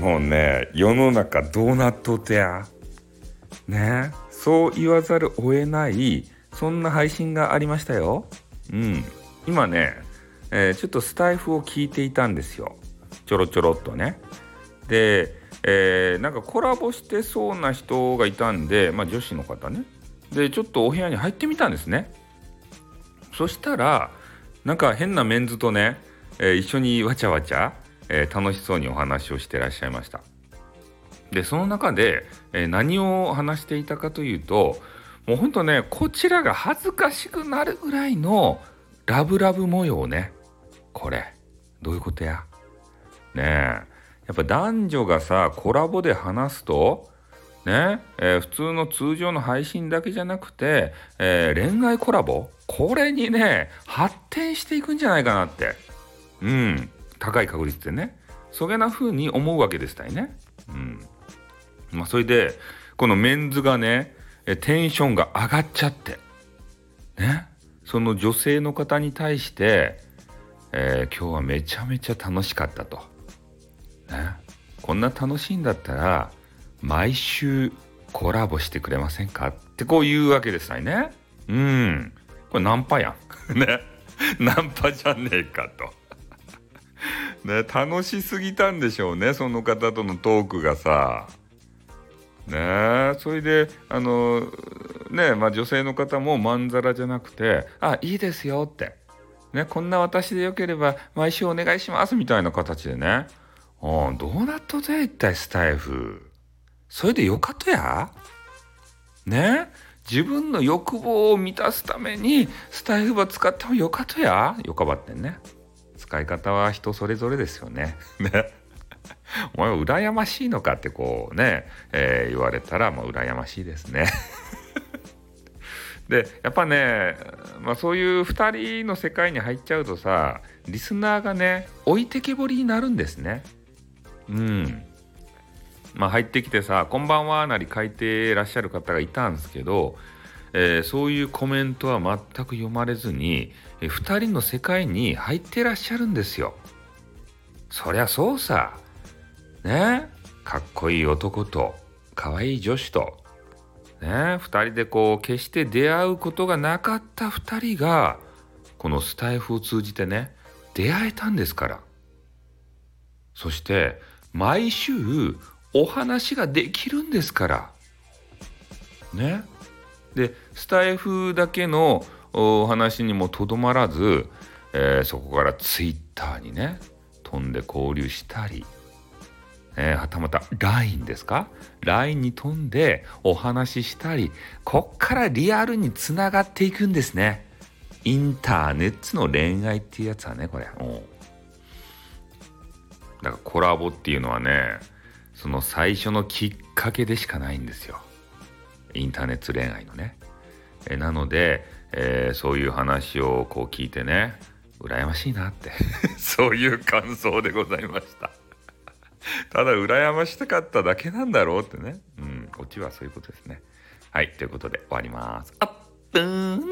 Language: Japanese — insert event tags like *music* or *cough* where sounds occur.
もうね世の中どうなっとってや。ね。そう言わざるを得ないそんな配信がありましたよ。うん。今ね、えー、ちょっとスタイフを聞いていたんですよ。ちょろちょろっとね。で、えー、なんかコラボしてそうな人がいたんでまあ女子の方ね。でちょっとお部屋に入ってみたんですね。そしたらなんか変なメンズとね、えー、一緒にわちゃわちゃえー、楽しそうにお話をしてらっしゃいました。でその中で、えー、何を話していたかというともうほんとねこちらが恥ずかしくなるぐらいのラブラブ模様ね。これ。どういうことや？ねえ。やっぱ男女がさコラボで話すとねえー、普通の通常の配信だけじゃなくて、えー、恋愛コラボ。これにね発展していくんじゃないかなって。うん。高い確率でねそげな風に思うわけでしたいね。うんまあ、それでこのメンズがねテンションが上がっちゃってねその女性の方に対して、えー、今日はめちゃめちゃ楽しかったと。ね、こんな楽しいんだったら毎週コラボしてくれませんか？ってこう言うわけですね。うん。これナンパやん。*laughs* ね。ナンパじゃねえかと。ね、楽しすぎたんでしょうねその方とのトークがさ。ねそれであのねまあ女性の方もまんざらじゃなくて「あいいですよ」って、ね「こんな私でよければ毎週お願いします」みたいな形でね「あどうなっとぜ一体スタイフ」それでよかとや。ね自分の欲望を満たすためにスタイフば使ってもよかとや。よかばってんね。使い方は人それぞれですよ *laughs* ね。お前は羨ましいのかってこうね、えー、言われたらもう羨ましいですね。*laughs* でやっぱね、まあ、そういう2人の世界に入っちゃうとさリスナーがね置いてけぼりになるんですね。うん。まあ入ってきてさ「こんばんは」なり書いてらっしゃる方がいたんですけどえー、そういうコメントは全く読まれずに、えー、2人の世界に入ってらっしゃるんですよ。そりゃそうさ。ね？かっこいい男と可愛い女子と、ね？2人でこう決して出会うことがなかった2人がこのスタイフを通じてね出会えたんですから。そして毎週お話ができるんですから。ね？でスタイフだけのお話にもとどまらず、えー、そこからツイッターにね飛んで交流したり、えー、はたまた LINE ですか？LINE に飛んでお話ししたりこっからリアルにつながっていくんですね。インターネットの恋愛っていうやつはねこれ。だからコラボっていうのはねその最初のきっかけでしかないんですよ。インターネット恋愛のね。えなので、えー、そういう話をこう聞いてね、羨ましいなって *laughs* そういう感想でございました *laughs* ただ羨ましたかっただけなんだろうってね。うん、オチはそういうことですね。はい、ということで終わります。あっぷーん